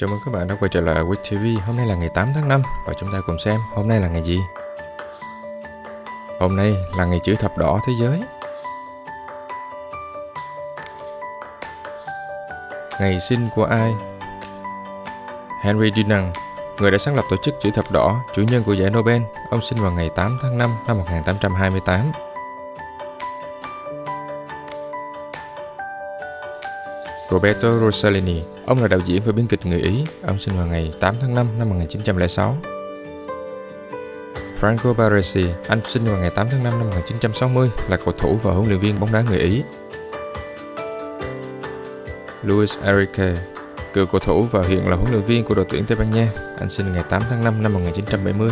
Chào mừng các bạn đã quay trở lại with TV. Hôm nay là ngày 8 tháng 5 và chúng ta cùng xem hôm nay là ngày gì. Hôm nay là ngày chữ thập đỏ thế giới. Ngày sinh của ai? Henry Dunant, người đã sáng lập tổ chức chữ thập đỏ, chủ nhân của giải Nobel. Ông sinh vào ngày 8 tháng 5 năm 1828. Roberto Rossellini, ông là đạo diễn và biên kịch người Ý, ông sinh vào ngày 8 tháng 5 năm 1906. Franco Baresi, anh sinh vào ngày 8 tháng 5 năm 1960, là cầu thủ và huấn luyện viên bóng đá người Ý. Luis Enrique, cựu cầu thủ và hiện là huấn luyện viên của đội tuyển Tây Ban Nha, anh sinh ngày 8 tháng 5 năm 1970.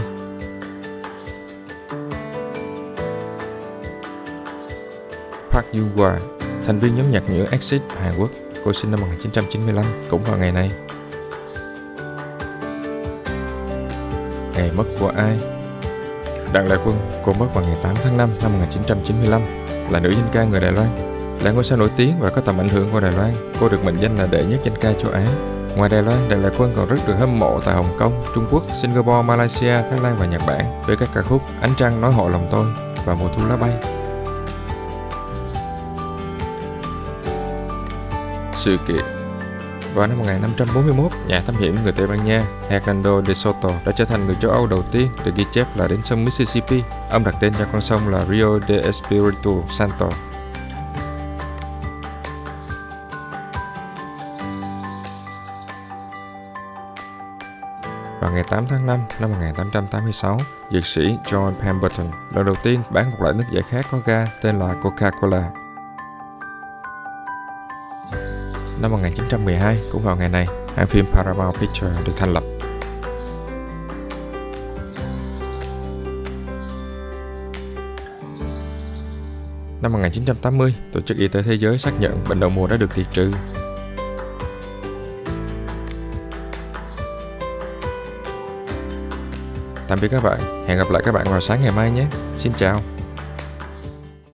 Park Yung-hwa, thành viên nhóm nhạc nữ Exit Hàn Quốc, Cô sinh năm 1995 cũng vào ngày này. Ngày mất của ai? Đặng Lại Quân, cô mất vào ngày 8 tháng 5 năm 1995, là nữ danh ca người Đài Loan. Là ngôi sao nổi tiếng và có tầm ảnh hưởng của Đài Loan, cô được mệnh danh là đệ nhất danh ca châu Á. Ngoài Đài Loan, Đặng Lại Quân còn rất được hâm mộ tại Hồng Kông, Trung Quốc, Singapore, Malaysia, Thái Lan và Nhật Bản với các ca khúc Ánh Trăng Nói Hộ Lòng Tôi và Mùa Thu Lá Bay. Sự kiện vào năm 1541, nhà thám hiểm người Tây Ban Nha Hernando de Soto đã trở thành người châu Âu đầu tiên được ghi chép là đến sông Mississippi. Ông đặt tên cho con sông là Rio de Espiritu Santo. Vào ngày 8 tháng 5 năm 1886, dược sĩ John Pemberton lần đầu tiên bán một loại nước giải khát có ga tên là Coca-Cola Năm 1912, cũng vào ngày này, hãng phim Paramount Pictures được thành lập. Năm 1980, Tổ chức Y tế Thế giới xác nhận bệnh đậu mùa đã được tiệt trừ. Tạm biệt các bạn, hẹn gặp lại các bạn vào sáng ngày mai nhé. Xin chào.